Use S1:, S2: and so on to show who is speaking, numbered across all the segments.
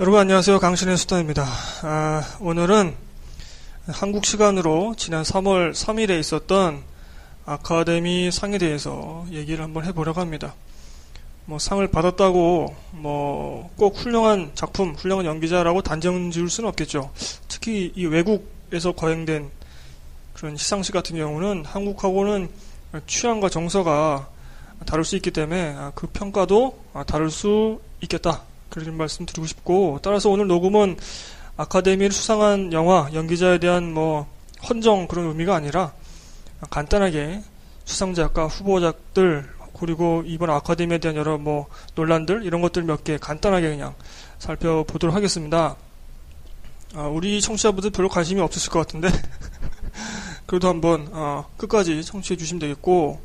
S1: 여러분 안녕하세요. 강신의 수다입니다. 아, 오늘은 한국 시간으로 지난 3월 3일에 있었던 아카데미 상에 대해서 얘기를 한번 해보려고 합니다. 뭐 상을 받았다고 뭐 꼭 훌륭한 작품, 훌륭한 연기자라고 단정 지을 수는 없겠죠. 특히 이 외국에서 거행된 그런 시상식 같은 경우는 한국하고는 취향과 정서가 다를 수 있기 때문에 그 평가도 다를 수 있겠다. 그런 말씀 드리고 싶고 따라서 오늘 녹음은 아카데미를 수상한 영화 연기자에 대한 뭐 헌정 그런 의미가 아니라 간단하게 수상작과 후보작들 그리고 이번 아카데미에 대한 여러 뭐 논란들 이런 것들 몇 개 간단하게 그냥 살펴보도록 하겠습니다. 아, 우리 청취자분들 별로 관심이 없으실 것 같은데 그래도 한번 어, 끝까지 청취해 주시면 되겠고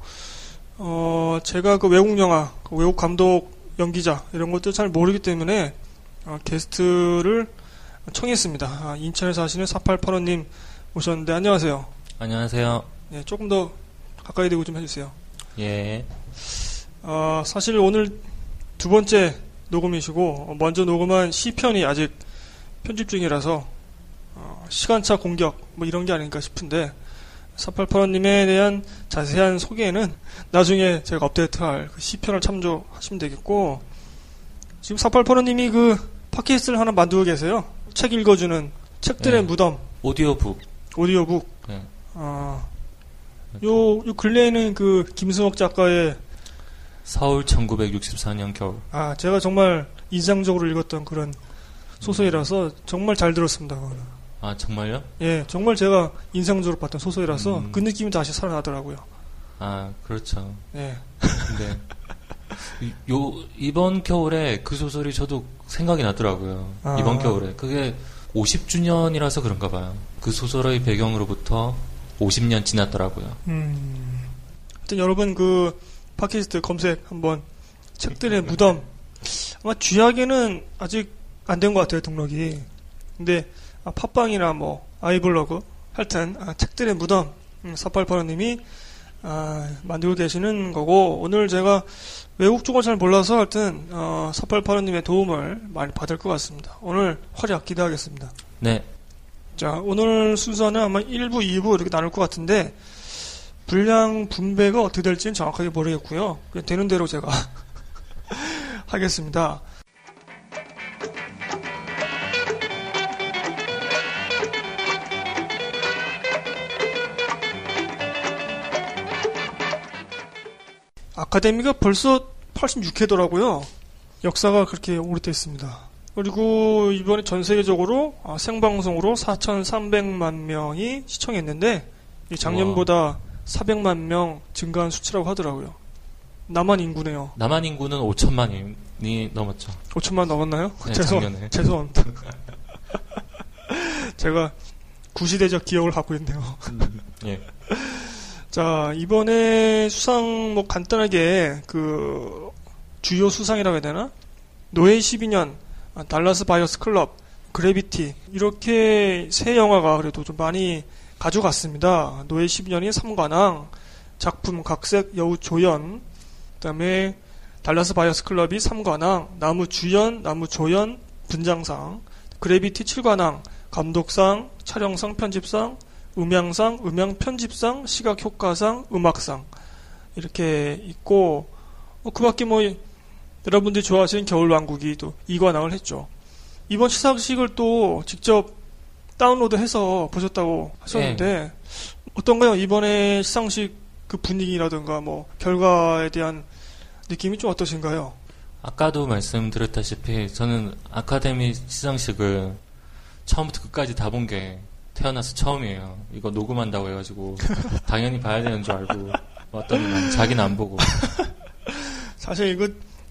S1: 어, 제가 그 외국 영화 그 외국 감독 연기자 이런 것들 잘 모르기 때문에 어, 게스트를 청했습니다. 아, 인천에 사시는 4885님 오셨는데 안녕하세요.
S2: 안녕하세요.
S1: 네, 조금 더 가까이 대고 좀 해주세요.
S2: 예.
S1: 어, 사실 오늘 두 번째 녹음이시고 먼저 녹음한 시편이 아직 편집 중이라서 어, 시간차 공격 뭐 이런 게 아닌가 싶은데 4885님에 대한 자세한 소개는 나중에 제가 업데이트할 그 시편을 참조하시면 되겠고 지금 4885님이 그 팟캐스트를 하나 만들고 계세요. 책 읽어주는 책들의
S2: 네.
S1: 무덤
S2: 오디오북.
S1: 오디오북.
S2: 네.
S1: 어, 요, 요 근래에는 그 김승옥 작가의
S2: 서울 1964년 겨울.
S1: 아 제가 정말 인상적으로 읽었던 그런 소설이라서 정말 잘 들었습니다. 그거는.
S2: 아, 정말요?
S1: 예, 정말 제가 인상적으로 봤던 소설이라서
S2: 음.
S1: 그 느낌이 다시 살아나더라고요.
S2: 아, 그렇죠.
S1: 예.
S2: 근데 이- 요 이번 겨울에 그 소설이 저도 생각이 나더라고요.
S1: 아.
S2: 이번 겨울에 그게 50주년이라서 그런가 봐요. 그 소설의 배경으로부터 50년 지났더라고요.
S1: 음. 하여튼 여러분 그 팟캐스트 검색 한번 책들의 무덤 아마 쥐약에는 아직 안 된 것 같아요 등록이. 근데 아, 팟빵이나 뭐 아이블로그 하여튼 아, 책들의 무덤 음, 4885님이 아, 만들고 계시는 거고 오늘 제가 외국 쪽을 잘 몰라서 하여튼 어, 4885님의 도움을 많이 받을 것 같습니다. 오늘 활약 기대하겠습니다.
S2: 네.
S1: 자, 오늘 순서는 아마 1부, 2부 이렇게 나눌 것 같은데, 분량 분배가 어떻게 될지는 정확하게 모르겠고요. 되는 대로 제가 하겠습니다. 아카데미가 벌써 86회더라고요. 역사가 그렇게 오래됐습니다. 그리고 이번에 전 세계적으로 아, 생방송으로 4,300만 명이 시청했는데 이 작년보다 400만 명 증가한 수치라고 하더라고요. 남한 인구네요.
S2: 남한 인구는 5천만이 넘었죠.
S1: 5천만 넘었나요?
S2: 네,
S1: 죄송. 죄송합니다. 제가 구시대적 기억을 갖고 있네요.
S2: 예.
S1: 자, 이번에 수상 뭐 간단하게 그 주요 수상이라고 해야 되나? 노예 12년, 아, Dallas Buyers Club, Gravity 이렇게 세 영화가 그래도 좀 많이 가져갔습니다. 노예 12년이 3관왕, 작품 각색 여우 조연, 그다음에 Dallas Buyers Club이 3관왕, 남우 주연, 남우 조연, 분장상, Gravity 7관왕, 감독상, 촬영상, 편집상, 음향상, 음향 편집상, 시각 효과상, 음악상 이렇게 있고 어, 그밖에 뭐 여러분들이 좋아하시는 겨울왕국이 또 이관왕을 했죠. 이번 시상식을 또 직접 다운로드해서 보셨다고 하셨는데 어떤가요? 이번에 시상식 그 분위기라든가 뭐 결과에 대한 느낌이 좀 어떠신가요?
S2: 아까도 말씀드렸다시피 저는 아카데미 시상식을 처음부터 끝까지 다 본 게 태어나서 처음이에요. 이거 녹음한다고 해가지고 당연히 봐야 되는 줄 알고 왔더니 자기는 안 보고.
S1: 사실 이거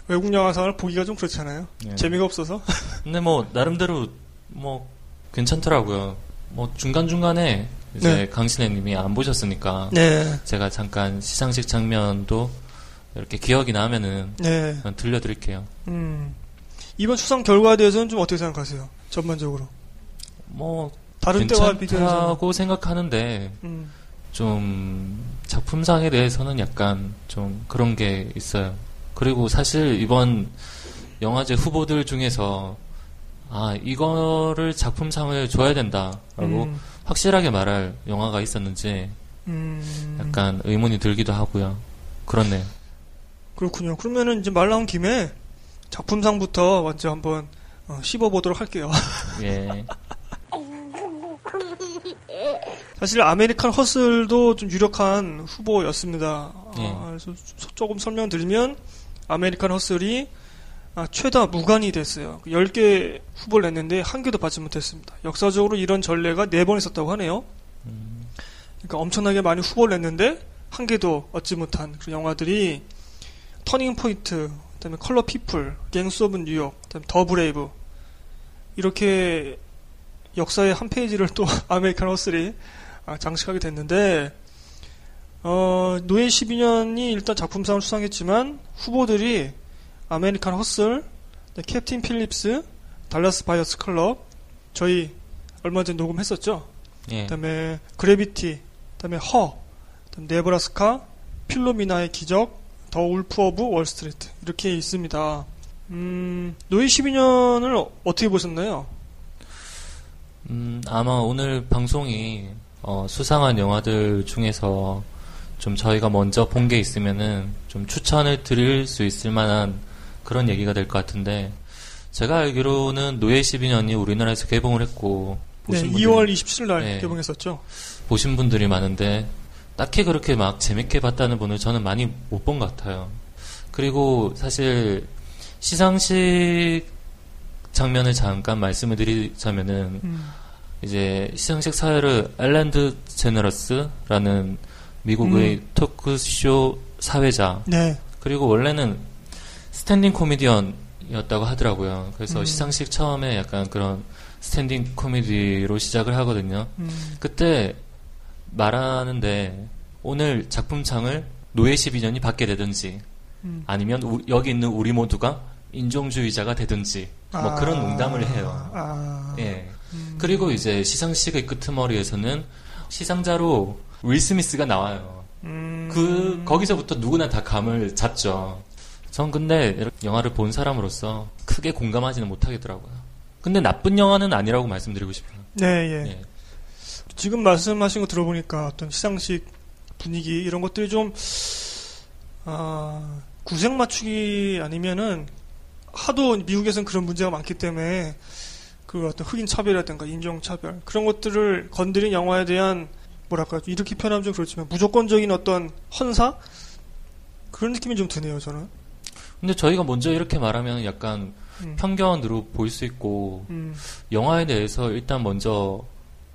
S1: 외국 영화상을 보기가 좀 그렇잖아요.
S2: 예.
S1: 재미가 없어서.
S2: 근데 뭐 나름대로 뭐 괜찮더라고요. 뭐 중간 중간에 이제
S1: 네.
S2: 강신혜님이 안 보셨으니까
S1: 네,
S2: 제가 잠깐 시상식 장면도 이렇게 기억이 나면은
S1: 네.
S2: 들려드릴게요.
S1: 음. 이번 수상 결과에 대해서는 좀 어떻게 생각하세요? 전반적으로.
S2: 뭐
S1: 다른 때와.
S2: 괜찮다고 생각하는데
S1: 음.
S2: 좀 작품상에 대해서는 약간 좀 그런 게 있어요. 그리고 사실 이번 영화제 후보들 중에서 아 이거를 작품상을 줘야 된다라고
S1: 음,
S2: 확실하게 말할 영화가 있었는지
S1: 음,
S2: 약간 의문이 들기도 하고요. 그렇네요.
S1: 그렇군요. 그러면은 이제 말 나온 김에 작품상부터 먼저 한번 어, 씹어보도록 할게요.
S2: 예.
S1: 사실 American Hustle도 좀 유력한 후보였습니다.
S2: 예.
S1: 아, 그래서 소- 조금 설명드리면 American Hustle이 아, 최다 무관이 됐어요. 10개 후보를 냈는데 한 개도 받지 못했습니다. 역사적으로 이런 전례가 4번 있었다고 하네요.
S2: 음,
S1: 그러니까 엄청나게 많이 후보를 냈는데 한 개도 얻지 못한 그런 영화들이 터닝 포인트, 그다음에 컬러 퍼플, 갱스 오브 뉴욕, 그다음에 더 브레이브 이렇게 역사의 한 페이지를 또 아메리칸 허슬이 아, 장식하게 됐는데 어, 노예 12년이 일단 작품상을 수상했지만 후보들이 아메리칸 허슬, 네, 캡틴 필립스, 달라스 바이어스 클럽 저희 얼마 전에 녹음했었죠.
S2: 예.
S1: 그다음에 그래비티, 그다음에 허, 그다음에 네브라스카, 필로미나의 기적, 더 울프 오브 월스트리트 이렇게 있습니다. 음, 노예 12년을 어떻게 보셨나요?
S2: 음, 아마 오늘 방송이 어, 수상한 영화들 중에서 좀 저희가 먼저 본 게 있으면은 좀 추천을 드릴 수 있을 만한 그런 얘기가 될 것 같은데 제가 알기로는 노예 12년이 우리나라에서 개봉을 했고
S1: 네,
S2: 보신 분들이,
S1: 2월 27일 날
S2: 네.
S1: 개봉했었죠.
S2: 보신 분들이 많은데 딱히 그렇게 막 재밌게 봤다는 분을 저는 많이 못 본 것 같아요. 그리고 사실 시상식 장면을 잠깐 말씀을 드리자면은
S1: 음,
S2: 이제 시상식 사회를 엘런 드제너러스라는 미국의 토크쇼 사회자
S1: 네,
S2: 그리고 원래는 standing 코미디언이었다고 하더라고요. 그래서
S1: 음.
S2: 시상식 처음에 약간 그런 standing 코미디로 시작을 하거든요.
S1: 음,
S2: 그때 말하는데 오늘 작품상을 노예 12년이 받게 되든지
S1: 음.
S2: 아니면 우- 여기 있는 우리 모두가 인종주의자가 되든지 뭐
S1: 아,
S2: 그런 농담을 해요.
S1: 아,
S2: 예.
S1: 음,
S2: 그리고 이제 시상식의 끄트머리에서는 시상자로 윌 스미스가 나와요.
S1: 음,
S2: 그 거기서부터 누구나 다 감을 잡죠. 전 근데 영화를 본 사람으로서 크게 공감하지는 못하겠더라고요. 근데 나쁜 영화는 아니라고 말씀드리고 싶어요.
S1: 네, 예.
S2: 예.
S1: 지금 말씀하신 거 들어보니까 어떤 시상식 분위기 이런 것들이 좀 아, 구색 맞추기 아니면은 하도 미국에서는 그런 문제가 많기 때문에 그 어떤 흑인 차별이라든가 인종 차별 그런 것들을 건드린 영화에 대한 뭐랄까 이렇게 표현하면 좀 그렇지만 무조건적인 어떤 헌사 그런 느낌이 좀 드네요 저는.
S2: 근데 저희가 먼저 이렇게 말하면 약간
S1: 음,
S2: 편견으로 보일 수 있고
S1: 음,
S2: 영화에 대해서 일단 먼저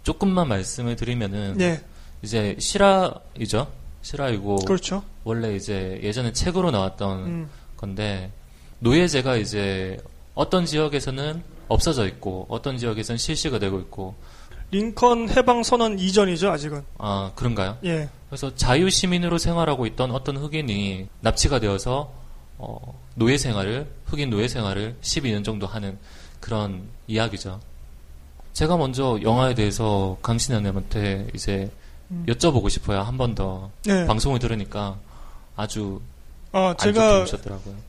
S2: 조금만 말씀을 드리면은
S1: 네,
S2: 이제 실화이죠. 실화이고
S1: 그렇죠.
S2: 원래 이제 예전에 책으로 나왔던
S1: 음,
S2: 건데 노예제가 이제 어떤 지역에서는 없어져 있고 어떤 지역에서는 실시가 되고 있고
S1: 링컨 해방 선언 이전이죠 아직은.
S2: 아 그런가요?
S1: 예,
S2: 그래서 자유 시민으로 생활하고 있던 어떤 흑인이 납치가 되어서 어, 노예 생활을 흑인 노예 생활을 12년 정도 하는 그런 이야기죠. 제가 먼저 영화에 대해서 강신현님한테 이제
S1: 음.
S2: 여쭤보고 싶어요. 한 번더
S1: 네.
S2: 방송을 들으니까 아주
S1: 아 제가.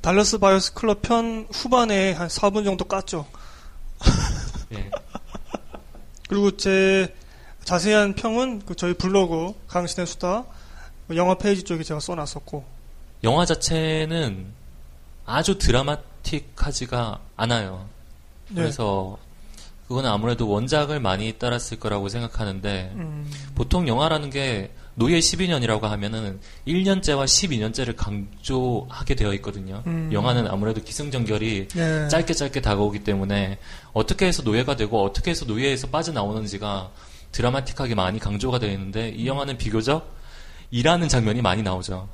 S1: 달라스 바이어스 클럽 편 후반에 한 4분 정도 깠죠.
S2: 예.
S1: 그리고 제 자세한 평은 그 저희 블로그 강신의 수다 영화 페이지 쪽에 제가 써놨었고.
S2: 영화 자체는 아주 드라마틱하지가 않아요.
S1: 네.
S2: 그래서 그거는 아무래도 원작을 많이 따랐을 거라고 생각하는데
S1: 음,
S2: 보통 영화라는 게 노예 12년이라고 하면은 1년째와 12년째를 강조하게 되어 있거든요.
S1: 음.
S2: 영화는 아무래도 기승전결이
S1: 네.
S2: 짧게 짧게 다가오기 때문에 어떻게 해서 노예가 되고 어떻게 해서 노예에서 빠져나오는지가 드라마틱하게 많이 강조가 되어 있는데 이 영화는 비교적 일하는 장면이 많이 나오죠.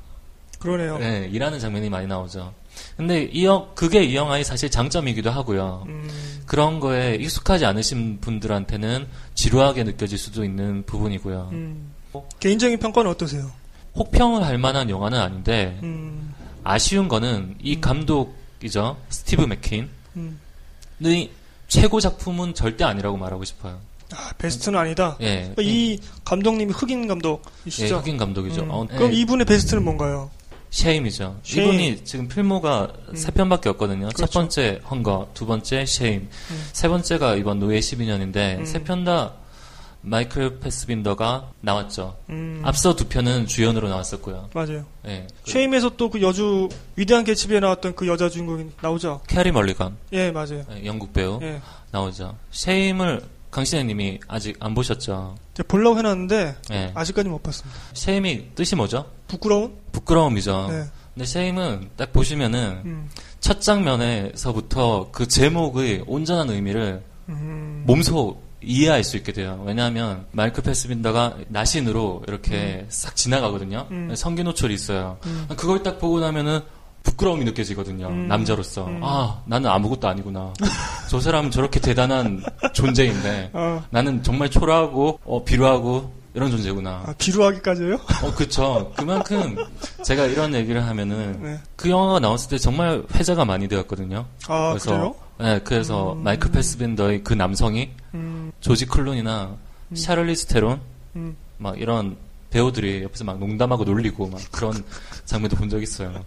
S1: 그러네요.
S2: 네, 일하는 장면이 많이 나오죠. 근데 이 영, 그게 이 영화의 사실 장점이기도 하고요.
S1: 음,
S2: 그런 거에 익숙하지 않으신 분들한테는 지루하게 느껴질 수도 있는 부분이고요.
S1: 음. 개인적인 평가는 어떠세요?
S2: 혹평을 할 만한 영화는 아닌데
S1: 음,
S2: 아쉬운 거는 이 감독이죠 스티브 맥킨의
S1: 음.
S2: 최고 작품은 절대 아니라고 말하고 싶어요.
S1: 아, 베스트는 아니다.
S2: 예,
S1: 그러니까 이 감독님이 흑인
S2: 예,
S1: 감독이시죠?
S2: 흑인 감독이죠.
S1: 음.
S2: 어,
S1: 그럼
S2: 예,
S1: 이분의 베스트는 뭔가요?
S2: 쉐임이죠.
S1: 쉐임.
S2: 이분이 지금 필모가
S1: 음.
S2: 세 편밖에 없거든요. 첫
S1: 그렇죠.
S2: 번째 헝거, 두 번째 쉐임,
S1: 음.
S2: 세 번째가 이번 노예 12년인데
S1: 음.
S2: 세편 다 마이클 패스빈더가 나왔죠.
S1: 음,
S2: 앞서 두 편은 주연으로 나왔었고요.
S1: 맞아요.
S2: 예. 그
S1: 쉐임에서 또 그 여주 위대한 개츠비에 나왔던 그 여자 주인공이 나오죠.
S2: 캐리 멀리건,
S1: 예, 맞아요.
S2: 예, 영국 배우
S1: 예.
S2: 나오죠. 쉐임을 강신혜님이 아직 안 보셨죠?
S1: 제가 보려고 해놨는데
S2: 예.
S1: 아직까지 못 봤습니다.
S2: 쉐임이 뜻이 뭐죠?
S1: 부끄러운?
S2: 부끄러움이죠.
S1: 네.
S2: 근데 쉐임은 딱 보시면은
S1: 음,
S2: 첫 장면에서부터 그 제목의 온전한 의미를
S1: 음,
S2: 몸소 이해할 수 있게 돼요. 왜냐하면 마이클 패스빈더가 나신으로 이렇게 싹 지나가거든요.
S1: 음.
S2: 성기 노출이 있어요.
S1: 음.
S2: 그걸 딱 보고 나면은 부끄러움이 느껴지거든요.
S1: 음.
S2: 남자로서.
S1: 음.
S2: 아, 나는 아무것도 아니구나. 저 사람은 저렇게 대단한 존재인데
S1: 아,
S2: 나는 정말 초라하고 어, 비루하고 이런 존재구나.
S1: 아, 비루하기까지요?
S2: 어, 그쵸. 그만큼 제가 이런 얘기를 하면은
S1: 네.
S2: 그 영화가 나왔을 때 정말 회자가 많이 되었거든요.
S1: 아,
S2: 그래서
S1: 그래요?
S2: 네, 그래서
S1: 음.
S2: 마이클 패스빈더의 그 남성이
S1: 음,
S2: 조지 클론이나
S1: 음.
S2: 샤를리스 테론
S1: 음.
S2: 막 이런 배우들이 옆에서 막 농담하고 놀리고 막 그런 장면도 본 적 있어요.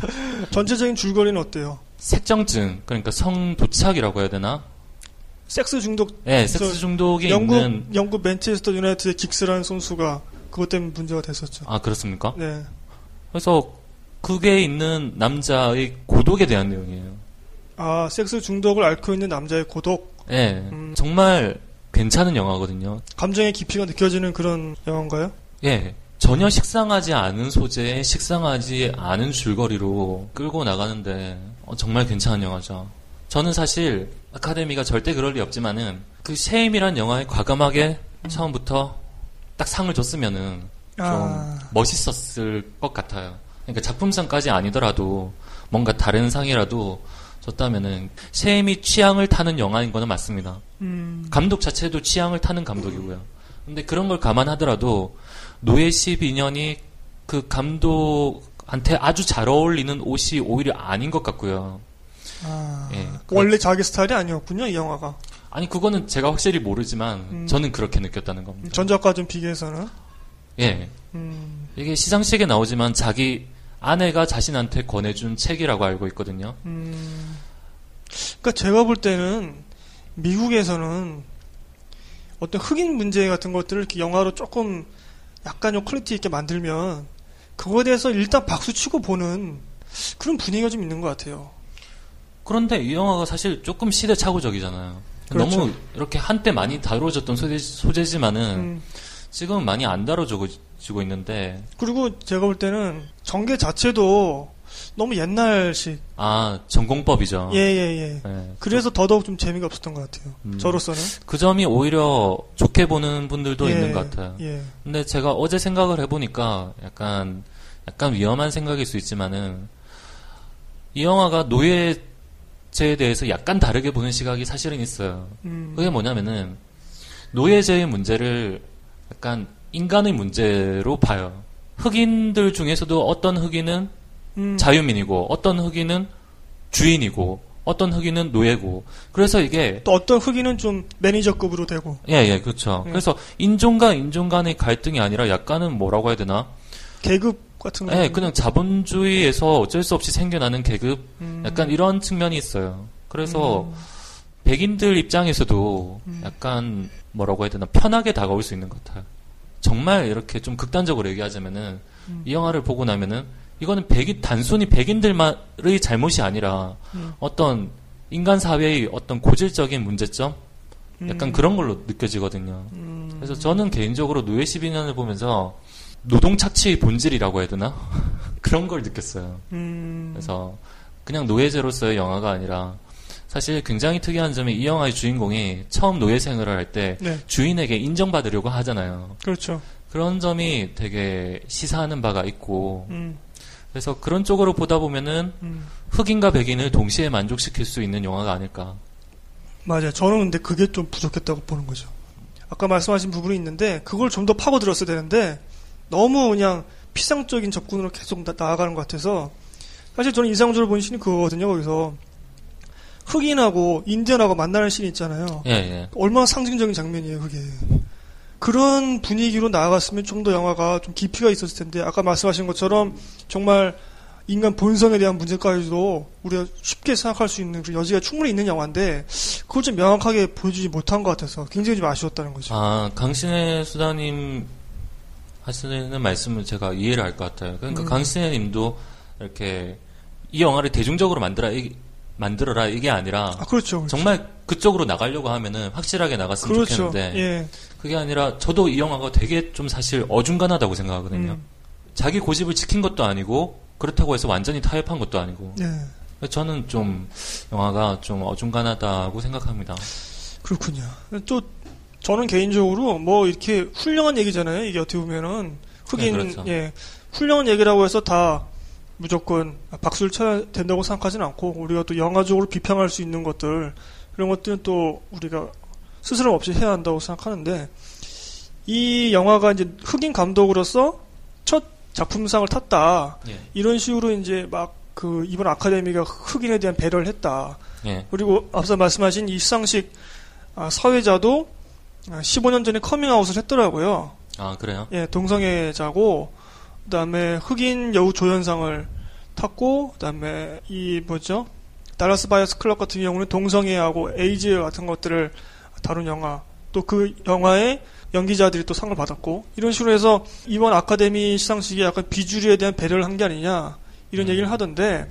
S1: 전체적인 줄거리는 어때요?
S2: 색정증 그러니까 성 도착이라고 해야 되나?
S1: 섹스 중독,
S2: 네, 섹스 중독이
S1: 영국,
S2: 있는
S1: 영국 맨체스터 유나이티드의 긱스라는 선수가 그것 때문에 문제가 됐었죠.
S2: 아 그렇습니까?
S1: 네.
S2: 그래서 그게 있는 남자의 고독에 대한 내용이에요.
S1: 아, 섹스 중독을 앓고 있는 남자의 고독,
S2: 예,
S1: 음.
S2: 정말 괜찮은 영화거든요.
S1: 감정의 깊이가 느껴지는 그런 영화인가요?
S2: 예. 전혀 식상하지 않은 소재에 식상하지 않은 줄거리로 끌고 나가는데 어, 정말 괜찮은 영화죠. 저는 사실 아카데미가 절대 그럴 리 없지만은 그 쉐임이란 영화에 과감하게 처음부터 딱 상을 줬으면은 좀
S1: 아,
S2: 멋있었을 것 같아요. 그러니까 작품상까지 아니더라도 뭔가 다른 상이라도 줬다면은 쉐임이 취향을 타는 영화인 거는 맞습니다.
S1: 음,
S2: 감독 자체도 취향을 타는 감독이고요. 근데 그런 걸 감안하더라도 노예 12년이 그 감독한테 아주 잘 어울리는 옷이 오히려 아닌 것 같고요.
S1: 아,
S2: 예.
S1: 원래 자기 스타일이 아니었군요, 이 영화가.
S2: 아니 그거는 제가 확실히 모르지만
S1: 음.
S2: 저는 그렇게 느꼈다는 겁니다.
S1: 전작과 좀 비교해서는.
S2: 예.
S1: 음,
S2: 이게 시상식에 나오지만 자기 아내가 자신한테 권해준 책이라고 알고 있거든요.
S1: 음. 그러니까 제가 볼 때는 미국에서는 어떤 흑인 문제 같은 것들을 이렇게 영화로 조금 약간 좀 quality 있게 만들면 그거에 대해서 일단 박수 치고 보는 그런 분위기가 좀 있는 것 같아요.
S2: 그런데 이 영화가 사실 조금 시대착오적이잖아요.
S1: 그렇죠.
S2: 너무 이렇게 한때 많이 다뤄졌던 소재, 소재 지만은
S1: 음.
S2: 지금은 많이 안 다뤄지고 있는데
S1: 그리고 제가 볼 때는 전개 자체도 너무 옛날식.
S2: 아 전공법이죠.
S1: 예, 예, 예.
S2: 예.
S1: 그래서 더더욱 좀 재미가 없었던 것 같아요.
S2: 음.
S1: 저로서는.
S2: 그 점이 오히려 좋게 보는 분들도
S1: 예,
S2: 있는 것 같아요.
S1: 예.
S2: 근데 제가 어제 생각을 해보니까 약간 약간 위험한 생각일 수 있지만은 이 영화가 노예제에 대해서 약간 다르게 보는 시각이 사실은 있어요.
S1: 음.
S2: 그게 뭐냐면은 노예제의 문제를 약간 인간의 문제로 봐요. 흑인들 중에서도 어떤 흑인은
S1: 음.
S2: 자유민이고 어떤 흑인은 주인이고 어떤 흑인은 노예고 그래서 이게
S1: 또 어떤 흑인은 좀 매니저급으로 되고.
S2: 예, 예, 그렇죠.
S1: 예.
S2: 그래서 인종과 인종 간의 갈등이 아니라 약간은 뭐라고 해야 되나?
S1: 계급 같은 거.
S2: 예, 그냥 자본주의에서 어쩔 수 없이 생겨나는 계급,
S1: 음.
S2: 약간 이런 측면이 있어요. 그래서
S1: 음.
S2: 백인들 입장에서도
S1: 음.
S2: 약간 뭐라고 해야 되나? 편하게 다가올 수 있는 것 같아요. 정말 이렇게 좀 극단적으로 얘기하자면은
S1: 음.
S2: 이 영화를 보고 나면은 이거는 백인, 단순히 백인들만의 잘못이 아니라
S1: 음.
S2: 어떤 인간 사회의 어떤 고질적인 문제점? 약간
S1: 음.
S2: 그런 걸로 느껴지거든요.
S1: 음.
S2: 그래서 저는 개인적으로 노예 12년을 보면서 노동 착취의 본질이라고 해야 되나? 그런 걸 느꼈어요.
S1: 음.
S2: 그래서 그냥 노예제로서의 영화가 아니라 사실 굉장히 특이한 점이 이 영화의 주인공이 처음 노예 생활을 할때
S1: 네,
S2: 주인에게 인정받으려고 하잖아요.
S1: 그렇죠.
S2: 그런 점이 되게 시사하는 바가 있고
S1: 음.
S2: 그래서 그런 쪽으로 보다 보면은
S1: 음.
S2: 흑인과 백인을 동시에 만족시킬 수 있는 영화가 아닐까.
S1: 맞아요. 저는 근데 그게 좀 부족했다고 보는 거죠. 아까 말씀하신 부분이 있는데 그걸 좀 더 파고 들었어야 되는데 너무 그냥 피상적인 접근으로 계속 나, 아가는것 같아서 사실 저는 이상적으로 본 신이 그거거든요. 거기서 흑인하고 인디언하고 만나는 씬이 있잖아요.
S2: 예, 예.
S1: 얼마나 상징적인 장면이에요, 그게. 그런 분위기로 나아갔으면 좀 더 영화가 좀 깊이가 있었을 텐데 아까 말씀하신 것처럼 정말 인간 본성에 대한 문제까지도 우리가 쉽게 생각할 수 있는 그 여지가 충분히 있는 영화인데 그걸 좀 명확하게 보여주지 못한 것 같아서 굉장히 좀 아쉬웠다는 거죠.
S2: 아, 강신혜 수다님 하시는 말씀을 제가 이해를 할 것 같아요. 그러니까
S1: 음.
S2: 강신혜 님도 이렇게 이 영화를 대중적으로 만들어, 이- 만들어라 이게 아니라
S1: 아 그렇죠. 그렇죠.
S2: 정말 그쪽으로 나가려고 하면은 확실하게 나갔으면
S1: 그렇죠.
S2: 좋겠는데
S1: 예.
S2: 그게 아니라 저도 이 영화가 되게 좀 사실 어중간하다고 생각하거든요.
S1: 음.
S2: 자기 고집을 지킨 것도 아니고 그렇다고 해서 완전히 타협한 것도 아니고
S1: 예.
S2: 저는 좀 영화가 좀 어중간하다고 생각합니다.
S1: 그렇군요. 또 저는 개인적으로 뭐 이렇게 훌륭한 얘기잖아요. 이게 어떻게 보면은 흑인
S2: 네, 그렇죠.
S1: 예 훌륭한 얘기라고 해서 다 무조건 박수를 쳐야 된다고 생각하지는 않고 우리가 또 영화적으로 비평할 수 있는 것들 이런 것들은 또 우리가 스스럼 없이 해야 한다고 생각하는데 이 영화가 이제 흑인 감독으로서 첫 작품상을 탔다
S2: 예.
S1: 이런 식으로 이제 막 그 이번 아카데미가 흑인에 대한 배려를 했다.
S2: 예.
S1: 그리고 앞서 말씀하신 이 시상식 아, 사회자도 아, 15년 전에 커밍아웃을 했더라고요.
S2: 아, 그래요?
S1: 예, 동성애자고 그다음에 흑인 여우 조연상을 탔고 그다음에 이 뭐죠? 달라스 바이어스 클럽 같은 경우는 동성애하고 에이즈 같은 것들을 다룬 영화 또 그 영화의 연기자들이 또 상을 받았고 이런 식으로 해서 이번 아카데미 시상식에 약간 비주류에 대한 배려를 한 게 아니냐 이런
S2: 음.
S1: 얘기를 하던데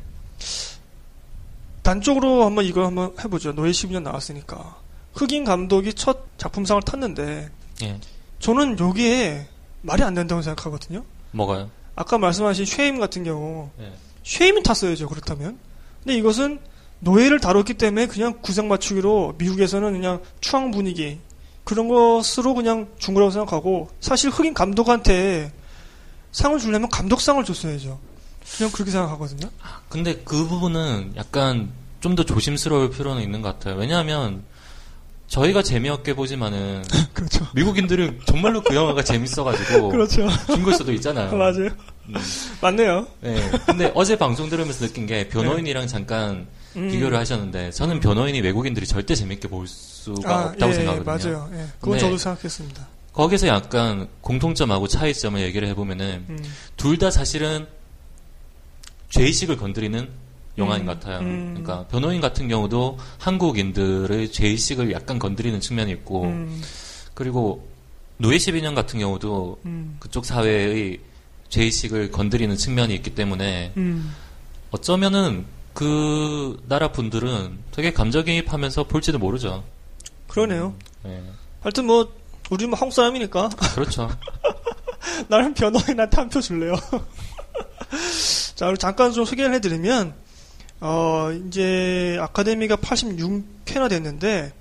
S1: 단적으로 한번 이거 한번 해보죠 노예 12년 나왔으니까 흑인 감독이 첫 작품상을 탔는데
S2: 예.
S1: 저는 여기에 말이 안 된다고 생각하거든요.
S2: 뭐가요?
S1: 아까 말씀하신 쉐임 같은 경우
S2: 예.
S1: 쉐임이 탔어야죠 그렇다면. 근데 이것은 노예를 다뤘기 때문에 그냥 구색 맞추기로 미국에서는 그냥 추앙 분위기 그런 것으로 그냥 준 거라고 생각하고 사실 흑인 감독한테 상을 주려면 감독상을 줬어야죠. 그냥 그렇게 생각하거든요.
S2: 근데 그 부분은 약간 좀 더 조심스러울 필요는 있는 것 같아요. 왜냐하면 저희가 재미없게 보지만은
S1: 그렇죠.
S2: 미국인들은 정말로 그 영화가 재밌어가지고
S1: 그렇죠.
S2: 준걸 수도 있잖아요.
S1: 맞아요.
S2: 음.
S1: 맞네요.
S2: 네. 근데 어제 방송 들으면서 느낀 게 변호인이랑 잠깐
S1: 음.
S2: 비교를 하셨는데 저는 변호인이 외국인들이 절대 재밌게 볼 수가
S1: 아,
S2: 없다고
S1: 예,
S2: 생각하거든요.
S1: 맞아요. 예. 그건
S2: 네.
S1: 저도 생각했습니다.
S2: 거기서 약간 공통점하고 차이점을 얘기를 해보면은
S1: 음.
S2: 둘다 사실은 죄의식을 건드리는 영화인
S1: 음,
S2: 것 같아요.
S1: 음.
S2: 그러니까 변호인 같은 경우도 한국인들의 죄의식을 약간 건드리는 측면이 있고
S1: 음.
S2: 그리고 노예 12년 같은 경우도
S1: 음.
S2: 그쪽 사회의 죄의식을 건드리는 측면이 있기 때문에
S1: 음.
S2: 어쩌면은 그 나라 분들은 되게 감정이입하면서 볼지도 모르죠.
S1: 그러네요.
S2: 예.
S1: 하여튼 뭐 우리 뭐 한국 사람이니까
S2: 그렇죠.
S1: 나는 변호인한테 한 표 줄래요. 자, 그리고 잠깐 좀 소개를 해드리면 어 이제 아카데미가 86회나 됐는데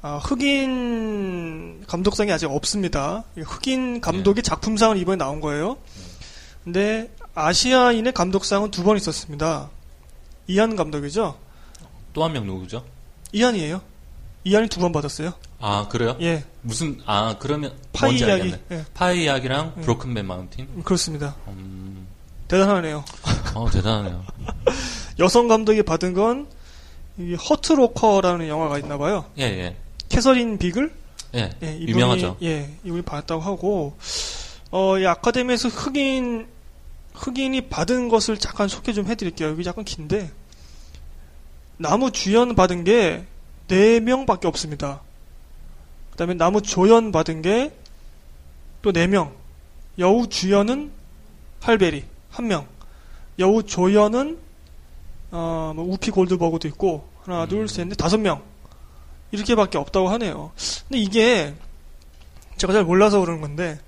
S1: 아, 흑인 감독상이 아직 없습니다. 흑인 감독의 작품상은 이번에 나온 거예요. 근데 아시아인의 감독상은 두 번 있었습니다. 이한 감독이죠.
S2: 또 한 명 누구죠?
S1: 이한이에요. 이한이 두 번 받았어요.
S2: 아 그래요?
S1: 예,
S2: 무슨 아 그러면
S1: 파이 이야기. 예,
S2: 파이 이야기랑
S1: 음.
S2: 브로큰맨 마운틴.
S1: 음, 그렇습니다.
S2: 음,
S1: 대단하네요.
S2: 어 대단하네요.
S1: 여성 감독이 받은 건 이 허트로커라는 영화가 있나 봐요.
S2: 예 예.
S1: 캐서린 비글?
S2: 예,
S1: 예, 이분이,
S2: 유명하죠.
S1: 예, 이분이 받았다고 하고 어, 이 아카데미에서 흑인 흑인이 받은 것을 잠깐 소개 좀 해 드릴게요. 여기 약간 긴데 나무 주연 받은 게 4명밖에 없습니다. 그 다음에 나무 조연 받은 게 또 4명. 여우 주연은 할베리, 1명. 여우 조연은, 어, 뭐 우피 골드버그도 있고, 하나, 둘,
S2: 음.
S1: 셋, 넷, 다섯 명. 이렇게밖에 없다고 하네요. 근데 이게, 제가 잘 몰라서 그러는 건데,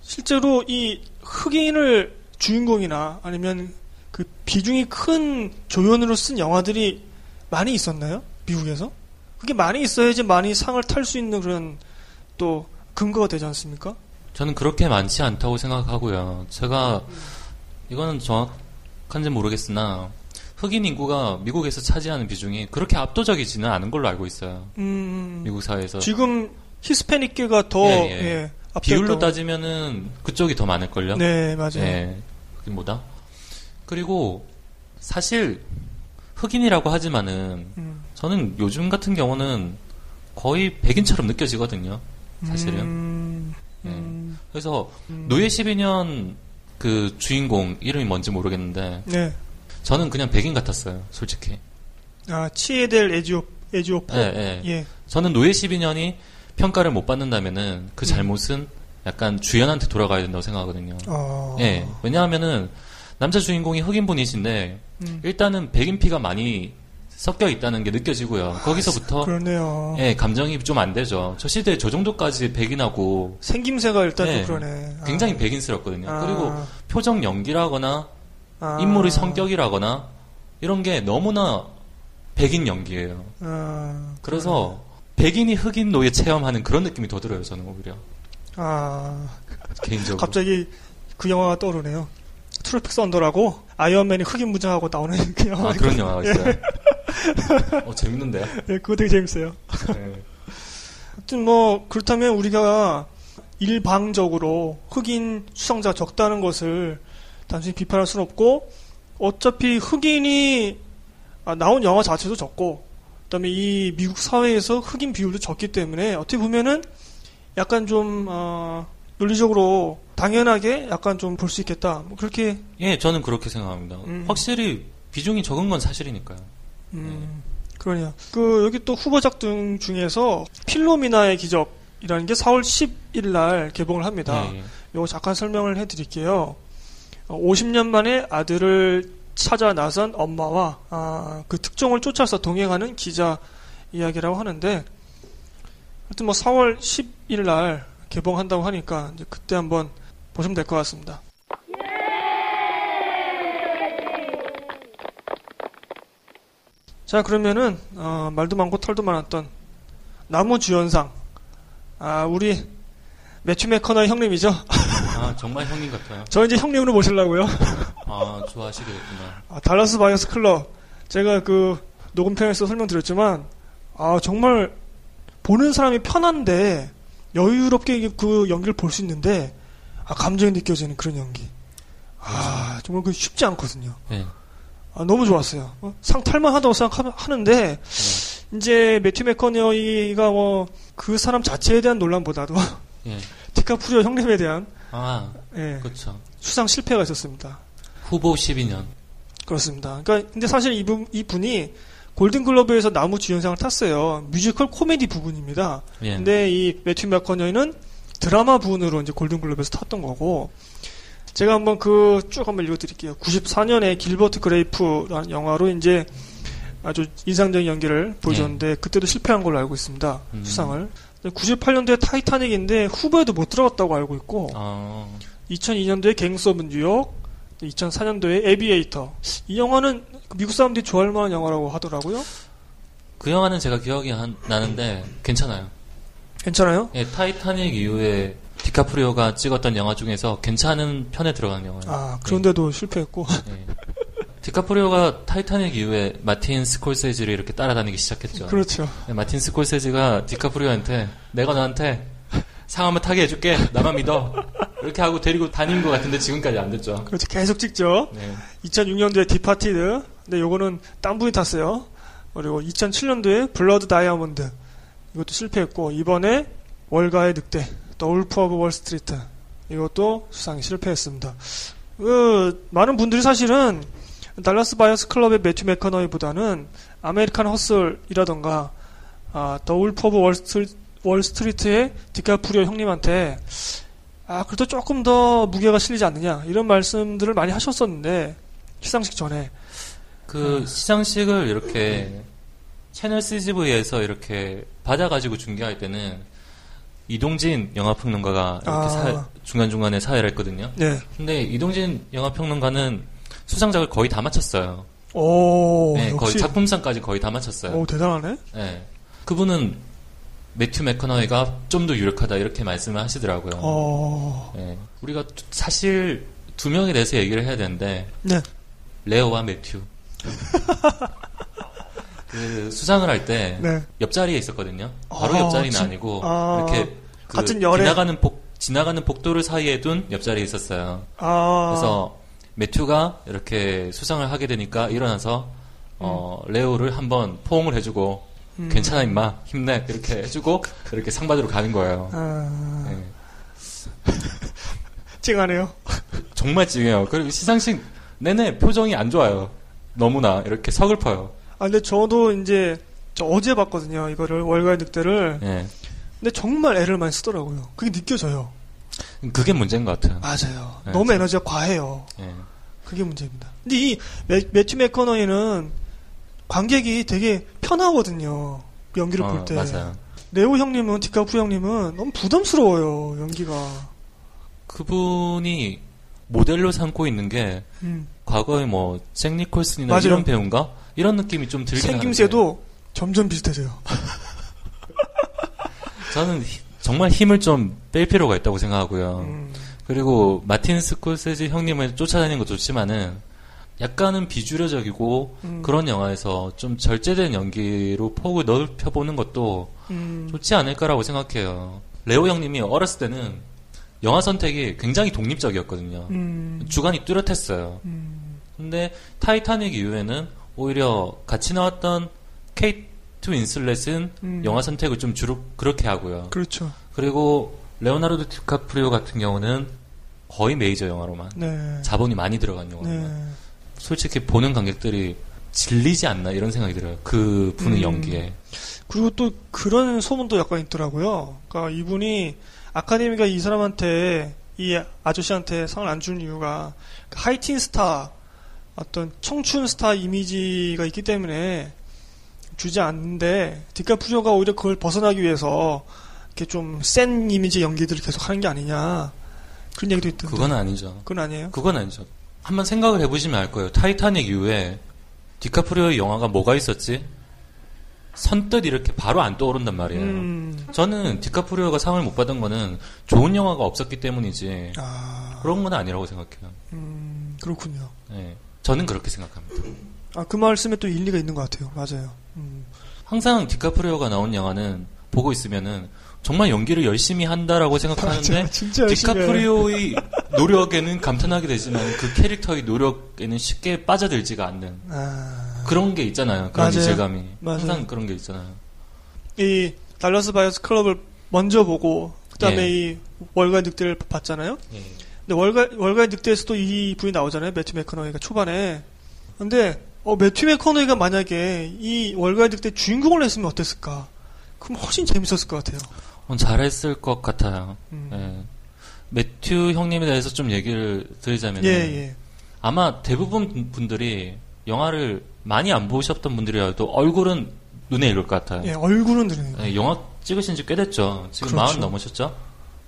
S1: 실제로 이 흑인을 주인공이나 아니면 그 비중이 큰 조연으로 쓴 영화들이 많이 있었나요? 미국에서? 그게 많이 있어야지 많이 상을 탈 수 있는 그런 또 근거가 되지 않습니까?
S2: 저는 그렇게 많지 않다고 생각하고요. 제가 이거는 정확한지 모르겠으나 흑인 인구가 미국에서 차지하는 비중이 그렇게 압도적이지는 않은 걸로 알고 있어요.
S1: 음,
S2: 미국 사회에서
S1: 지금 히스패닉계가 더
S2: 예,
S1: 예,
S2: 예. 비율로 따지면은 그쪽이 더 많을걸요.
S1: 네, 맞아요.
S2: 예, 그게 뭐다? 그리고 사실 흑인이라고 하지만은
S1: 음,
S2: 저는 요즘 같은 경우는 거의 백인처럼 느껴지거든요. 사실은.
S1: 음,
S2: 네.
S1: 음,
S2: 그래서
S1: 음.
S2: 노예 12년 그 주인공 이름이 뭔지 모르겠는데
S1: 네.
S2: 저는 그냥 백인 같았어요, 솔직히.
S1: 아, 치에델 에지오, 에지오포.
S2: 예, 예.
S1: 예.
S2: 저는 노예 12년이 평가를 못 받는다면은 그 잘못은 약간 주연한테 돌아가야 된다고 생각하거든요.
S1: 어.
S2: 예. 왜냐하면은 남자 주인공이 흑인 분이신데
S1: 음,
S2: 일단은 백인 피가 많이 섞여 있다는 게 느껴지고요. 거기서부터
S1: 그러네요.
S2: 예, 감정이 좀 안 되죠. 저 시대에 저 정도까지 백인하고
S1: 생김새가 일단
S2: 네.
S1: 좀 그러네. 아.
S2: 굉장히 백인스럽거든요.
S1: 아.
S2: 그리고 표정 연기라거나
S1: 아.
S2: 인물의 성격이라거나 이런 게 너무나 백인 연기예요.
S1: 아,
S2: 그래서 백인이 흑인 노예 체험하는 그런 느낌이 더 들어요. 저는 오히려
S1: 아,
S2: 개인적으로.
S1: 갑자기 그 영화가 떠오르네요. 트로픽 선더라고 아이언맨이 흑인 무장하고 나오는 그 영화.
S2: 아 그런 영화가 있어요. 어 재밌는데.
S1: 네, 그거 되게 재밌어요.
S2: 네.
S1: 하여튼 뭐 그렇다면 우리가 일방적으로 흑인 수상자 적다는 것을 단순히 비판할 수는 없고 어차피 흑인이 아, 나온 영화 자체도 적고 그 다음에 이 미국 사회에서 흑인 비율도 적기 때문에 어떻게 보면은 약간 좀 어, 논리적으로 당연하게 약간 좀 볼 수 있겠다. 뭐 그렇게
S2: 예, 저는 그렇게 생각합니다.
S1: 음.
S2: 확실히 비중이 적은 건 사실이니까요.
S1: 음, 그러네요. 그, 여기 또 후보작 등 중에서 필로미나의 기적이라는 게 4월 10일 날 개봉을 합니다.
S2: 예, 예.
S1: 요거 잠깐 설명을 해드릴게요. 어, 50년 만에 아들을 찾아 나선 엄마와 아, 그 특종을 쫓아서 동행하는 기자 이야기라고 하는데 하여튼 뭐 4월 10일 날 개봉한다고 하니까 이제 그때 한번 보시면 될 것 같습니다. 자 그러면은 어, 말도 많고 털도 많았던 남우 주연상 아 우리 매튜 맥커너히 형님이죠.
S2: 아, 정말 형님 같아요.
S1: 저 이제 형님으로 모시려고요.
S2: 아, 좋아하시게 됐구나.
S1: 아, 달라스 바이어스 클럽 제가 그 녹음편에서 설명드렸지만 아 정말 보는 사람이 편한데 여유롭게 그 연기를 볼 수 있는데 아 감정이 느껴지는 그런 연기. 아 정말 그 쉽지 않거든요.
S2: 예.
S1: 아, 너무 좋았어요. 어? 상 탈만하다고 생각하는데 이제 매튜 맥커너이가 뭐 그 사람 자체에 대한 논란보다도
S2: 예.
S1: 디카프리오 형님에 대한
S2: 아,
S1: 예,
S2: 그렇죠.
S1: 수상 실패가 있었습니다.
S2: 후보 12년.
S1: 그렇습니다. 그러니까 근데 사실 이분 이분이 골든글러브에서 남우 주연상을 탔어요. 뮤지컬 코미디 부문입니다.
S2: 예.
S1: 근데 이 매튜 맥커너이는 드라마 부문으로 이제 골든글러브에서 탔던 거고 제가 한번 그 쭉 한번 읽어드릴게요. 94년에 길버트 그레이프라는 영화로 이제 아주 인상적인 연기를 보여줬는데 그때도 실패한 걸로 알고 있습니다.
S2: 음.
S1: 수상을. 98년도에 타이타닉인데 후보에도 못 들어갔다고 알고 있고
S2: 아,
S1: 2002년도에 갱스 오브 뉴욕, 2004년도에 에비에이터. 이 영화는 미국 사람들이 좋아할 만한 영화라고 하더라고요.
S2: 그 영화는 제가 기억이 한- 나는데 괜찮아요.
S1: 괜찮아요?
S2: 예, 타이타닉 이후에 디카프리오가 찍었던 영화 중에서 괜찮은 편에 들어가는 영화예요.
S1: 아, 그런데도 실패했고.
S2: 예. 디카프리오가 타이타닉 이후에 마틴 스콜세지를 이렇게 따라다니기 시작했죠.
S1: 그렇죠.
S2: 네, 마틴 스콜세지가 디카프리오한테 내가 너한테 상 한번 타게 해줄게. 나만 믿어. 이렇게 하고 데리고 다닌 것 같은데 지금까지 안 됐죠.
S1: 그렇죠. 계속 찍죠.
S2: 네.
S1: 2006년도에 디파티드. 근데 요거는 딴 분이 탔어요. 그리고 2007년도에 블러드 다이아몬드. 이것도 실패했고, 이번에 월가의 늑대. 더 울프 오브 월스트리트. 이것도 수상이 실패했습니다. 그, 많은 분들이 사실은 달라스 바이어스 클럽의 매튜 맥커너이보다는 아메리칸 허슬이라던가 아, 더 울프 오브 월스트리, 월스트리트의 디카프리오 형님한테 아, 그래도 조금 더 무게가 실리지 않느냐 이런 말씀들을 많이 하셨었는데 시상식 전에
S2: 그 시상식을 이렇게 채널 CGV에서 이렇게 받아가지고 중계할 때는 이동진 영화평론가가 이렇게
S1: 아.
S2: 사- 중간중간에 사회를 했거든요.
S1: 네.
S2: 근데 이동진 영화평론가는 수상작을 거의 다 마쳤어요.
S1: 오
S2: 네, 거의 작품상까지 거의 다 마쳤어요.
S1: 오 대단하네.
S2: 네. 그분은 매튜 맥커너이가 좀 더 유력하다 이렇게 말씀을 하시더라고요.
S1: 어,
S2: 네. 우리가 두- 사실 두 명에 대해서 얘기를 해야 되는데
S1: 네.
S2: 레오와 매튜. 그 수상을 할때
S1: 네.
S2: 옆자리에 있었거든요. 바로
S1: 아,
S2: 옆자리는
S1: 진-
S2: 아니고
S1: 아,
S2: 이렇게 그
S1: 같은 열에?
S2: 지나가는 복 지나가는 복도를 사이에 둔 옆자리에 있었어요.
S1: 아,
S2: 그래서 매튜가 이렇게 수상을 하게 되니까 일어나서 어, 레오를 한번 포옹을 해주고
S1: 음.
S2: 괜찮아 임마 힘내 이렇게 해주고 이렇게 상 받으러 가는 거예요.
S1: 아,
S2: 예.
S1: 찡하네요.
S2: 정말 찡해요. 그리고 시상식 내내 표정이 안 좋아요. 너무나 이렇게 서글퍼요.
S1: 아, 근데 저도 이제 저 어제 봤거든요. 이거를 월가의 늑대를.
S2: 예.
S1: 근데 정말 애를 많이 쓰더라고요. 그게 느껴져요.
S2: 그게 문제인 것 같아요.
S1: 맞아요.
S2: 네,
S1: 너무
S2: 저-
S1: 에너지가 과해요.
S2: 예.
S1: 그게 문제입니다. 근데 이 매, 매튜 맥커너이는 관객이 되게 편하거든요. 연기를
S2: 어,
S1: 볼 때.
S2: 맞아요.
S1: 레오 형님은 디카프리오 형님은 너무 부담스러워요. 연기가.
S2: 그분이 모델로 삼고 있는 게
S1: 음.
S2: 과거에 뭐 잭 니콜슨이나
S1: 맞아요.
S2: 이런 배우인가 이런 느낌이 좀 들긴
S1: 생김새도 점점 비슷해져요.
S2: 하는데 저는 히- 정말 힘을 좀 뺄 필요가 있다고 생각하고요.
S1: 음.
S2: 그리고 마틴 스콜세지 형님을 쫓아다니는 것도 좋지만은 약간은 비주류적이고
S1: 음.
S2: 그런 영화에서 좀 절제된 연기로 폭을 넓혀보는 것도
S1: 음.
S2: 좋지 않을까라고 생각해요. 레오 형님이 어렸을 때는 영화 선택이 굉장히 독립적이었거든요.
S1: 음.
S2: 주관이 뚜렷했어요.
S1: 음.
S2: 근데 타이타닉 이후에는 오히려 같이 나왔던 케이트 윈슬렛은
S1: 음.
S2: 영화 선택을 좀 주로 그렇게 하고요.
S1: 그렇죠.
S2: 그리고 레오나르도 디카프리오 같은 경우는 거의 메이저 영화로만
S1: 네.
S2: 자본이 많이 들어간 영화로만
S1: 네.
S2: 솔직히 보는 관객들이 질리지 않나 이런 생각이 들어요. 그 분의
S1: 음.
S2: 연기에.
S1: 그리고 또 그런 소문도 약간 있더라고요. 그러니까 이분이 아카데미가 이 사람한테 이 아저씨한테 상을 안준 이유가 그 하이틴 스타 어떤 청춘 스타 이미지가 있기 때문에 주지 않는데 디카프리오가 오히려 그걸 벗어나기 위해서 이렇게 좀 센 이미지 연기들을 계속 하는 게 아니냐 그런 얘기도 있던데
S2: 그건 아니죠.
S1: 그건 아니에요?
S2: 그건 아니죠. 한번 생각을 해보시면 알 거예요. 타이타닉 이후에 디카프리오의 영화가 뭐가 있었지? 선뜻 이렇게 바로 안 떠오른단 말이에요.
S1: 음,
S2: 저는 디카프리오가 상을 못 받은 거는 좋은 영화가 없었기 때문이지
S1: 아,
S2: 그런 건 아니라고 생각해요.
S1: 음, 그렇군요.
S2: 예. 저는 그렇게 생각합니다.
S1: 아, 그 말씀에 또 일리가 있는 것 같아요. 맞아요. 음.
S2: 항상 디카프리오가 나온 영화는 보고 있으면은 정말 연기를 열심히 한다라고 생각하는데
S1: 해요.
S2: 디카프리오의 노력에는 감탄하게 되지만 그 캐릭터의 노력에는 쉽게 빠져들지가 않는
S1: 아,
S2: 그런 게 있잖아요. 그런
S1: 맞아요.
S2: 이질감이
S1: 맞아요.
S2: 항상 그런 게 있잖아요.
S1: 이 달러스 바이어스 클럽을 먼저 보고 그다음에
S2: 예.
S1: 이 월가의 늑대를 봤잖아요.
S2: 예.
S1: 근데 월가 월가의 늑대에서도 이 분이 나오잖아요. 매튜 맥커너이가 초반에. 근데 어, 매튜 맥커너이가 만약에 이 월가의 늑대 주인공을 했으면 어땠을까? 그럼 훨씬 재밌었을 것 같아요.
S2: 어, 잘했을 것 같아요.
S1: 음.
S2: 예. 매튜 형님에 대해서 좀 얘기를 드리자면
S1: 예, 예.
S2: 아마 대부분 분들이 영화를 많이 안 보셨던 분들이라도 얼굴은 눈에 익을 것 같아요.
S1: 예, 얼굴은 느리네요.
S2: 예, 영화 찍으신 지 꽤 됐죠. 지금
S1: 그렇죠.
S2: 마흔 넘으셨죠?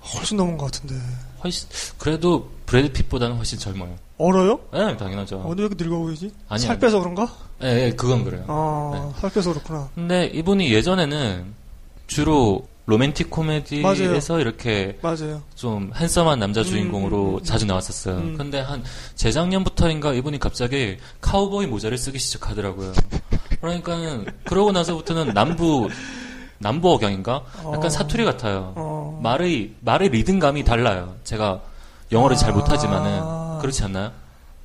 S1: 훨씬 넘은 것 같은데.
S2: 훨씬 그래도 브래드 핏보다는 훨씬 젊어요.
S1: 얼어요?
S2: 예, 당연하죠.
S1: 어, 근데 왜 이렇게 늙어 보이지?
S2: 아니,
S1: 살. 빼서 그런가?
S2: 예, 예, 그건 그래요.
S1: 아, 살 빼서 그렇구나.
S2: 근데 이분이 예전에는 주로 로맨틱 코미디에서 이렇게
S1: 맞아요.
S2: 좀 핸섬한 남자 주인공으로
S1: 음, 음,
S2: 자주 나왔었어요.
S1: 음.
S2: 근데 한 재작년부터인가 이분이 갑자기 카우보이 모자를 쓰기 시작하더라고요. 그러니까는 그러고 나서부터는 남부 남부 억양인가? 약간
S1: 어.
S2: 사투리 같아요.
S1: 어.
S2: 말의 말의 리듬감이 달라요. 제가 영어를 잘
S1: 아.
S2: 못하지만은 그렇지 않나요?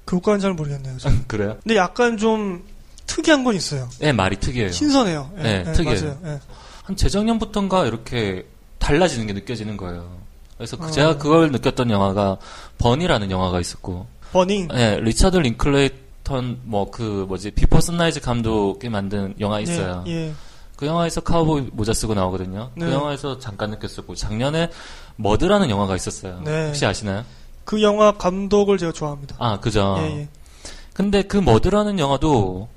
S1: 그것까지는 잘 모르겠네요.
S2: 그래요?
S1: 근데 약간 좀 특이한 건 있어요.
S2: 네, 말이 특이해요.
S1: 신선해요. 예,
S2: 네,
S1: 예,
S2: 특이해요.
S1: 예.
S2: 한 재작년부터인가 이렇게 달라지는 게 느껴지는 거예요. 그래서 그
S1: 어.
S2: 제가 그걸 느꼈던 영화가 버니라는 영화가 있었고,
S1: 버니.
S2: 네, 리차드 링클레이터 뭐 그 뭐지 비포 선라이즈 감독이 만든 영화 있어요.
S1: 예, 예.
S2: 그 영화에서 카우보이 모자 쓰고 나오거든요.
S1: 네.
S2: 그 영화에서 잠깐 느꼈었고 작년에 머드라는 영화가 있었어요.
S1: 네.
S2: 혹시 아시나요?
S1: 그 영화 감독을 제가 좋아합니다.
S2: 아 그죠.
S1: 예, 예.
S2: 근데 그 머드라는 영화도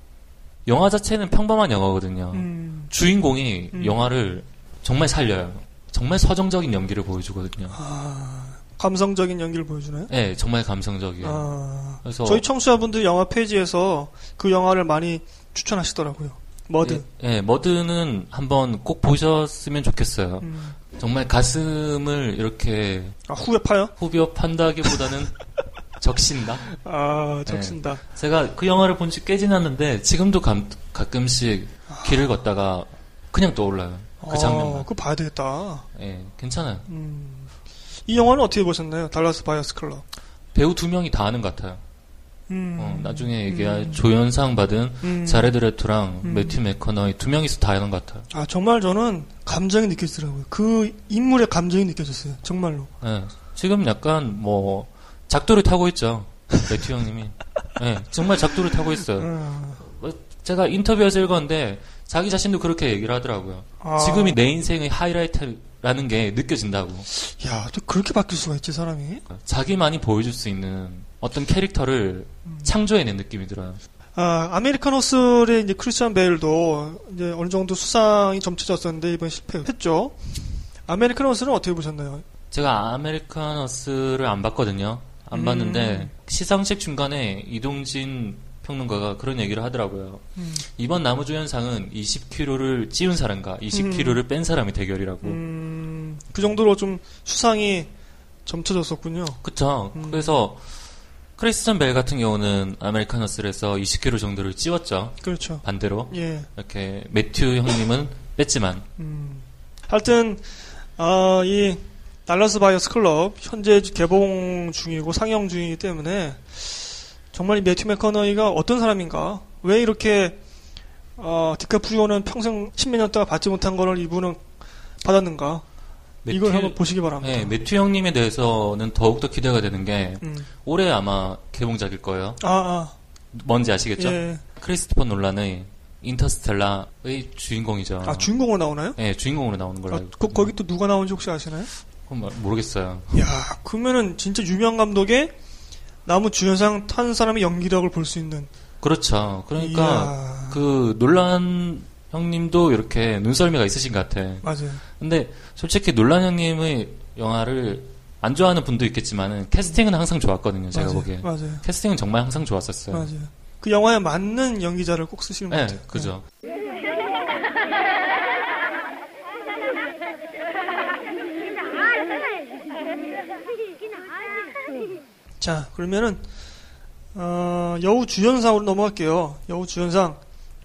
S2: 영화 자체는 평범한 영화거든요.
S1: 음,
S2: 주인공이
S1: 음.
S2: 영화를 정말 살려요. 정말 서정적인 연기를 보여주거든요.
S1: 아, 감성적인 연기를 보여주나요?
S2: 네, 정말 감성적이에요.
S1: 아,
S2: 그래서
S1: 저희 청취자분들 영화 페이지에서 그 영화를 많이 추천하시더라고요. 머드.
S2: 예, 예, 머드는 한번 꼭 보셨으면 좋겠어요.
S1: 음.
S2: 정말 가슴을 이렇게
S1: 아, 후에 파요?
S2: 후벼 판다기보다는 적신다.
S1: 아,
S2: 네.
S1: 적신다.
S2: 제가 그 영화를 본 지 꽤 지났는데 지금도 감- 가끔씩 길을 걷다가 그냥 떠올라요. 그
S1: 아,
S2: 장면만.
S1: 그거 봐야 되겠다.
S2: 예, 괜찮아요.
S1: 음. 이 영화는 어떻게 보셨나요? 달라스 바이어스 클럽.
S2: 배우 두 명이 다 아는 것 같아요.
S1: 음.
S2: 어, 나중에 얘기할
S1: 음.
S2: 조연상 받은
S1: 음.
S2: 자레드 레토랑
S1: 음.
S2: 매튜 맥커너이 두 명이서 다 하는 것 같아요.
S1: 아 정말 저는 감정이 느껴지더라고요. 그 인물의 감정이 느껴졌어요. 정말로.
S2: 예. 지금 약간 뭐 작두를 타고 있죠. 매튜 형님이. 예, 정말 작두를 타고 있어요.
S1: 어.
S2: 뭐 제가 인터뷰에서 읽었는데 자기 자신도 그렇게 얘기를 하더라고요.
S1: 아.
S2: 지금이 내 인생의 하이라이트라는 게 느껴진다고.
S1: 야, 또 그렇게 바뀔 수가 있지 사람이.
S2: 자기만이 보여줄 수 있는 어떤 캐릭터를
S1: 음.
S2: 창조해낸 느낌이 들어요.
S1: 아, 아메리칸 허슬의 이제 크리스찬 베일도 이제 어느 정도 수상이 점쳐졌었는데 이번 실패했죠. 허슬은 어떻게 보셨나요?
S2: 제가 아메리칸 허슬을 안 봤거든요. 안
S1: 음.
S2: 봤는데 시상식 중간에 이동진 평론가가 그런 얘기를 하더라고요.
S1: 음.
S2: 이번 나무주연상은 20kg를 찌운 사람과 20kg를 뺀 사람의 대결이라고.
S1: 음, 그 정도로 좀 수상이 점쳐졌었군요.
S2: 그쵸.
S1: 음.
S2: 그래서 크리스찬 벨 같은 경우는 아메리카너스에서 20kg 정도를 찌웠죠.
S1: 그렇죠.
S2: 반대로.
S1: 예.
S2: 이렇게 매튜 형님은 뺐지만.
S1: 음. 하여튼 아, 이 달라스 바이어스 클럽 현재 개봉 중이고 상영 중이기 때문에 정말 이 매튜 맥커너이가 어떤 사람인가? 왜 이렇게 어, 디카프리오는 평생 십몇 년 동안 받지 못한 거를 이분은 받았는가? 이걸 한번 보시기 바랍니다.
S2: 네, 매튜 형님에 대해서는 더욱더 기대가 되는 게
S1: 음.
S2: 올해 아마 개봉작일 거예요.
S1: 아,
S2: 뭔지
S1: 아,
S2: 아시겠죠?
S1: 예.
S2: 크리스토퍼 놀란의 인터스텔라의 주인공이죠.
S1: 아, 주인공으로 나오나요?
S2: 네, 주인공으로 나오는 걸로
S1: 아, 그. 거기 또 누가 나오는지 혹시 아시나요?
S2: 모르겠어요.
S1: 야, 그러면은 진짜 유명 감독의 나무 주연상 탄 사람의 연기력을 볼 수 있는.
S2: 그렇죠. 그러니까
S1: 이야,
S2: 그 놀란 형님도 이렇게 눈썰미가 있으신 것 같아.
S1: 맞아요.
S2: 근데 솔직히 놀란 형님의 영화를 안 좋아하는 분도 있겠지만은 캐스팅은 항상 좋았거든요. 제가
S1: 맞아요.
S2: 보기에.
S1: 맞아요.
S2: 캐스팅은 정말 항상 좋았었어요.
S1: 맞아요. 그 영화에 맞는 연기자를 꼭 쓰시는 것
S2: 네,
S1: 같아요.
S2: 그죠.
S1: 네. 자, 그러면은 어, 여우 주연상으로 넘어갈게요. 여우 주연상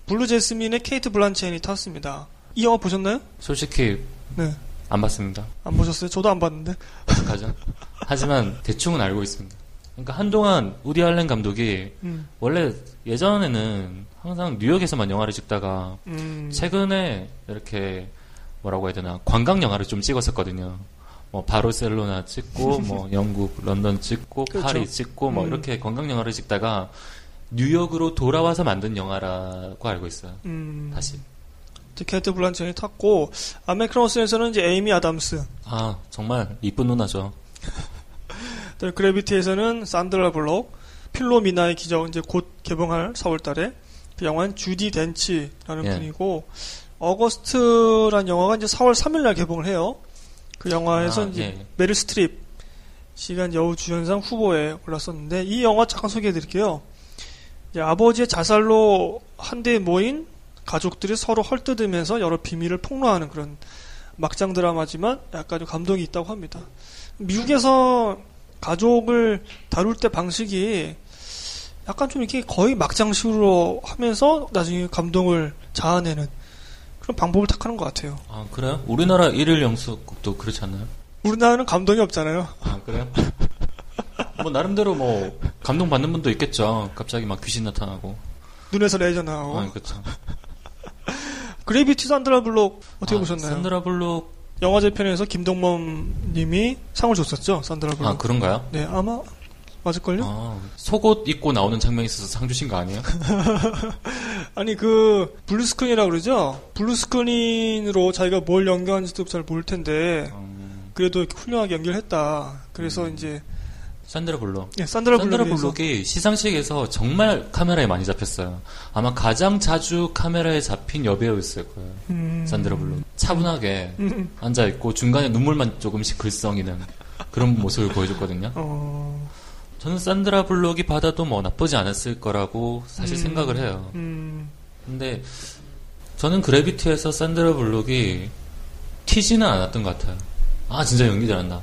S1: 블루 재스민의 케이트 블란쳇이 탔습니다. 이 영화 보셨나요?
S2: 솔직히
S1: 네,
S2: 안 봤습니다.
S1: 안 보셨어요? 저도 안 봤는데.
S2: 어떡하죠? 하지만 대충은 알고 있습니다. 그러니까 한동안 우디 알렌 감독이
S1: 음,
S2: 원래 예전에는 항상 뉴욕에서만 영화를 찍다가
S1: 음,
S2: 최근에 이렇게 뭐라고 해야 되나 관광 영화를 좀 찍었었거든요. 뭐 바르셀로나 찍고 뭐 영국 런던 찍고
S1: 그렇죠.
S2: 파리 찍고 뭐
S1: 음.
S2: 이렇게 관광 영화를 찍다가 뉴욕으로 돌아와서 만든 영화라고 알고 있어요.
S1: 음,
S2: 다시.
S1: 케이트 블란첸이 탔고 아메크로스에서는 이제 에이미 아담스,
S2: 아 정말 이쁜 누나죠.
S1: 또 그래비티에서는 산드라 블록, 필로미나의 기적 이제 곧 개봉할 4월달에 그 영화는 주디 덴치라는
S2: 예.
S1: 분이고 어거스트란 영화가 이제 4월 3일날 개봉을 해요. 그 영화에서
S2: 아,
S1: 이제
S2: 예.
S1: 메릴 스트립 씨가 여우 주연상 후보에 올랐었는데 이 영화 잠깐 소개해드릴게요. 이제 아버지의 자살로 한데 모인 가족들이 서로 헐뜯으면서 여러 비밀을 폭로하는 그런 막장 드라마지만 약간 좀 감동이 있다고 합니다. 미국에서 가족을 다룰 때 방식이 약간 좀 이렇게 거의 막장식으로 하면서 나중에 감동을 자아내는 그런 방법을 택하는 것 같아요.
S2: 아 그래요? 우리나라 일일 영수국도 그렇지 않나요?
S1: 우리나라는 감동이 없잖아요.
S2: 아 그래요? 뭐 나름대로 뭐 감동 받는 분도 있겠죠. 갑자기 막 귀신 나타나고.
S1: 눈에서 레이저 나오고.
S2: 아 그렇죠.
S1: 그레이비티 산드라 블록 어떻게
S2: 아,
S1: 보셨나요?
S2: 산드라 블록
S1: 영화제 편에서 김동범 님이 상을 줬었죠. 산드라 블록.
S2: 아 그런가요?
S1: 네, 아마 맞을걸요?
S2: 아, 속옷 입고 나오는 장면이 있어서 상 주신 거 아니에요?
S1: 아니 그 blue screen이라고 그러죠. blue screen으로 자기가 뭘 연기하는지도 잘 모를 텐데
S2: 음,
S1: 그래도 이렇게 훌륭하게 연기를 했다. 그래서 이제
S2: 산드라 블록.
S1: 네, 산드라
S2: 산드라
S1: 블록이
S2: 시상식에서 정말 카메라에 많이 잡혔어요. 아마 가장 자주 카메라에 잡힌 여배우였을 거예요.
S1: 음,
S2: 산드라 블록. 차분하게
S1: 음,
S2: 앉아 있고 중간에 눈물만 조금씩 글썽이는 그런 모습을 보여줬거든요.
S1: 어,
S2: 저는 산드라 블록이 받아도 뭐 나쁘지 않았을 거라고 사실
S1: 음,
S2: 생각을 해요.
S1: 음,
S2: 근데 저는 그래비티에서 산드라 블록이 튀지는 않았던 것 같아요. 아 진짜 연기 잘한다.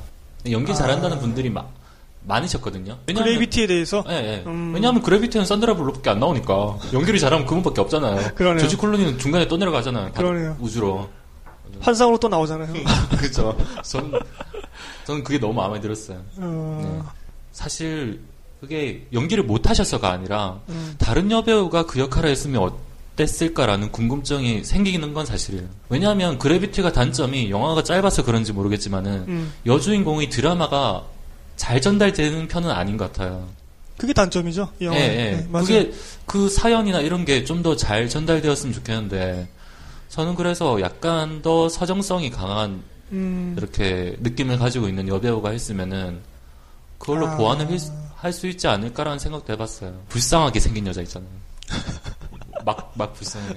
S2: 연기
S1: 아.
S2: 잘한다는 분들이 막 많으셨거든요. 왜냐하면-
S1: 그레이비티에 대해서
S2: 예, 예.
S1: 음.
S2: 왜냐하면 그래비티는 산드라 블록밖에 안 나오니까 연기를 잘하면 그분밖에 없잖아요.
S1: 그러네요.
S2: 조지 클루니는 중간에 떠내려가잖아요. 바-
S1: 그러네요.
S2: 우주로.
S1: 환상으로 또 나오잖아요.
S2: 그렇죠. 저는 저는 그게 너무 마음에 들었어요.
S1: 어,
S2: 네. 사실 그게 연기를 못 하셔서가 아니라
S1: 음.
S2: 다른 여배우가 그 역할을 했으면 어땠을까라는 궁금증이 생기는 건 사실이에요. 왜냐하면 그래비티가 단점이 영화가 짧아서 그런지 모르겠지만은
S1: 음.
S2: 여주인공의 드라마가 잘 전달되는 편은 아닌 것 같아요.
S1: 그게 단점이죠. 이 영화.
S2: 예, 예.
S1: 네, 맞아요.
S2: 그게 그 사연이나 이런 게 좀 더 잘 전달되었으면 좋겠는데 저는 그래서 약간 더 서정성이 강한
S1: 음.
S2: 이렇게 느낌을 가지고 있는 여배우가 했으면은 그걸로
S1: 아.
S2: 보완을 할 수 있지 않을까라는 생각도 해봤어요. 불쌍하게 생긴 여자 있잖아요. 막, 막 불쌍해.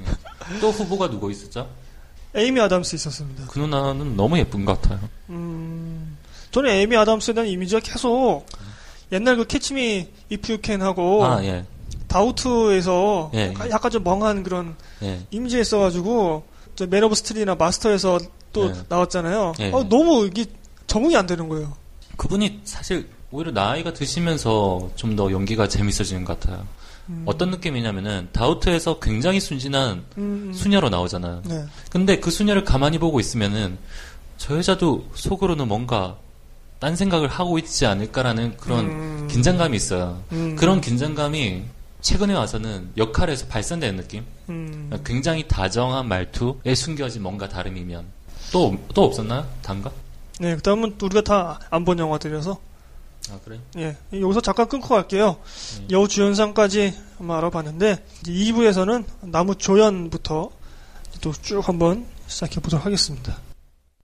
S2: 또 후보가 누구 있었죠?
S1: 에이미 아담스 있었습니다.
S2: 그 누나는 너무 예쁜 것 같아요.
S1: 음. 저는 에이미 아담스에 대한 이미지가 계속 옛날 그 캐치미 이프 유캔 하고
S2: 아, 예.
S1: 다우트에서
S2: 예,
S1: 약간,
S2: 예.
S1: 약간 좀 멍한 그런
S2: 예.
S1: 이미지가 있어가지고 맨 오브 스틸이나 마스터에서 또
S2: 예.
S1: 나왔잖아요.
S2: 예.
S1: 어, 너무 이게 적응이 안 되는 거예요.
S2: 그분이 사실 오히려 나이가 드시면서 좀 더 연기가 재밌어지는 것 같아요.
S1: 음.
S2: 어떤 느낌이냐면은 다우트에서 굉장히 순진한
S1: 음, 음.
S2: 수녀로 나오잖아요.
S1: 네.
S2: 근데 그 수녀를 가만히 보고 있으면은 저 여자도 속으로는 뭔가 딴 생각을 하고 있지 않을까라는 그런
S1: 음.
S2: 긴장감이 있어요.
S1: 음.
S2: 그런 긴장감이 최근에 와서는 역할에서 발산되는 느낌?
S1: 음.
S2: 굉장히 다정한 말투에 숨겨진 뭔가 다름이면 또, 또 없었나요? 단가?
S1: 네, 그 다음은 우리가 다 안 본 영화들이어서
S2: 아, 그래?
S1: 예, 여기서 잠깐 끊고 갈게요.
S2: 음.
S1: 여우 주연상까지 한번 알아봤는데 이제 2부에서는 나무 조연부터 또 쭉 한번 시작해 보도록 하겠습니다.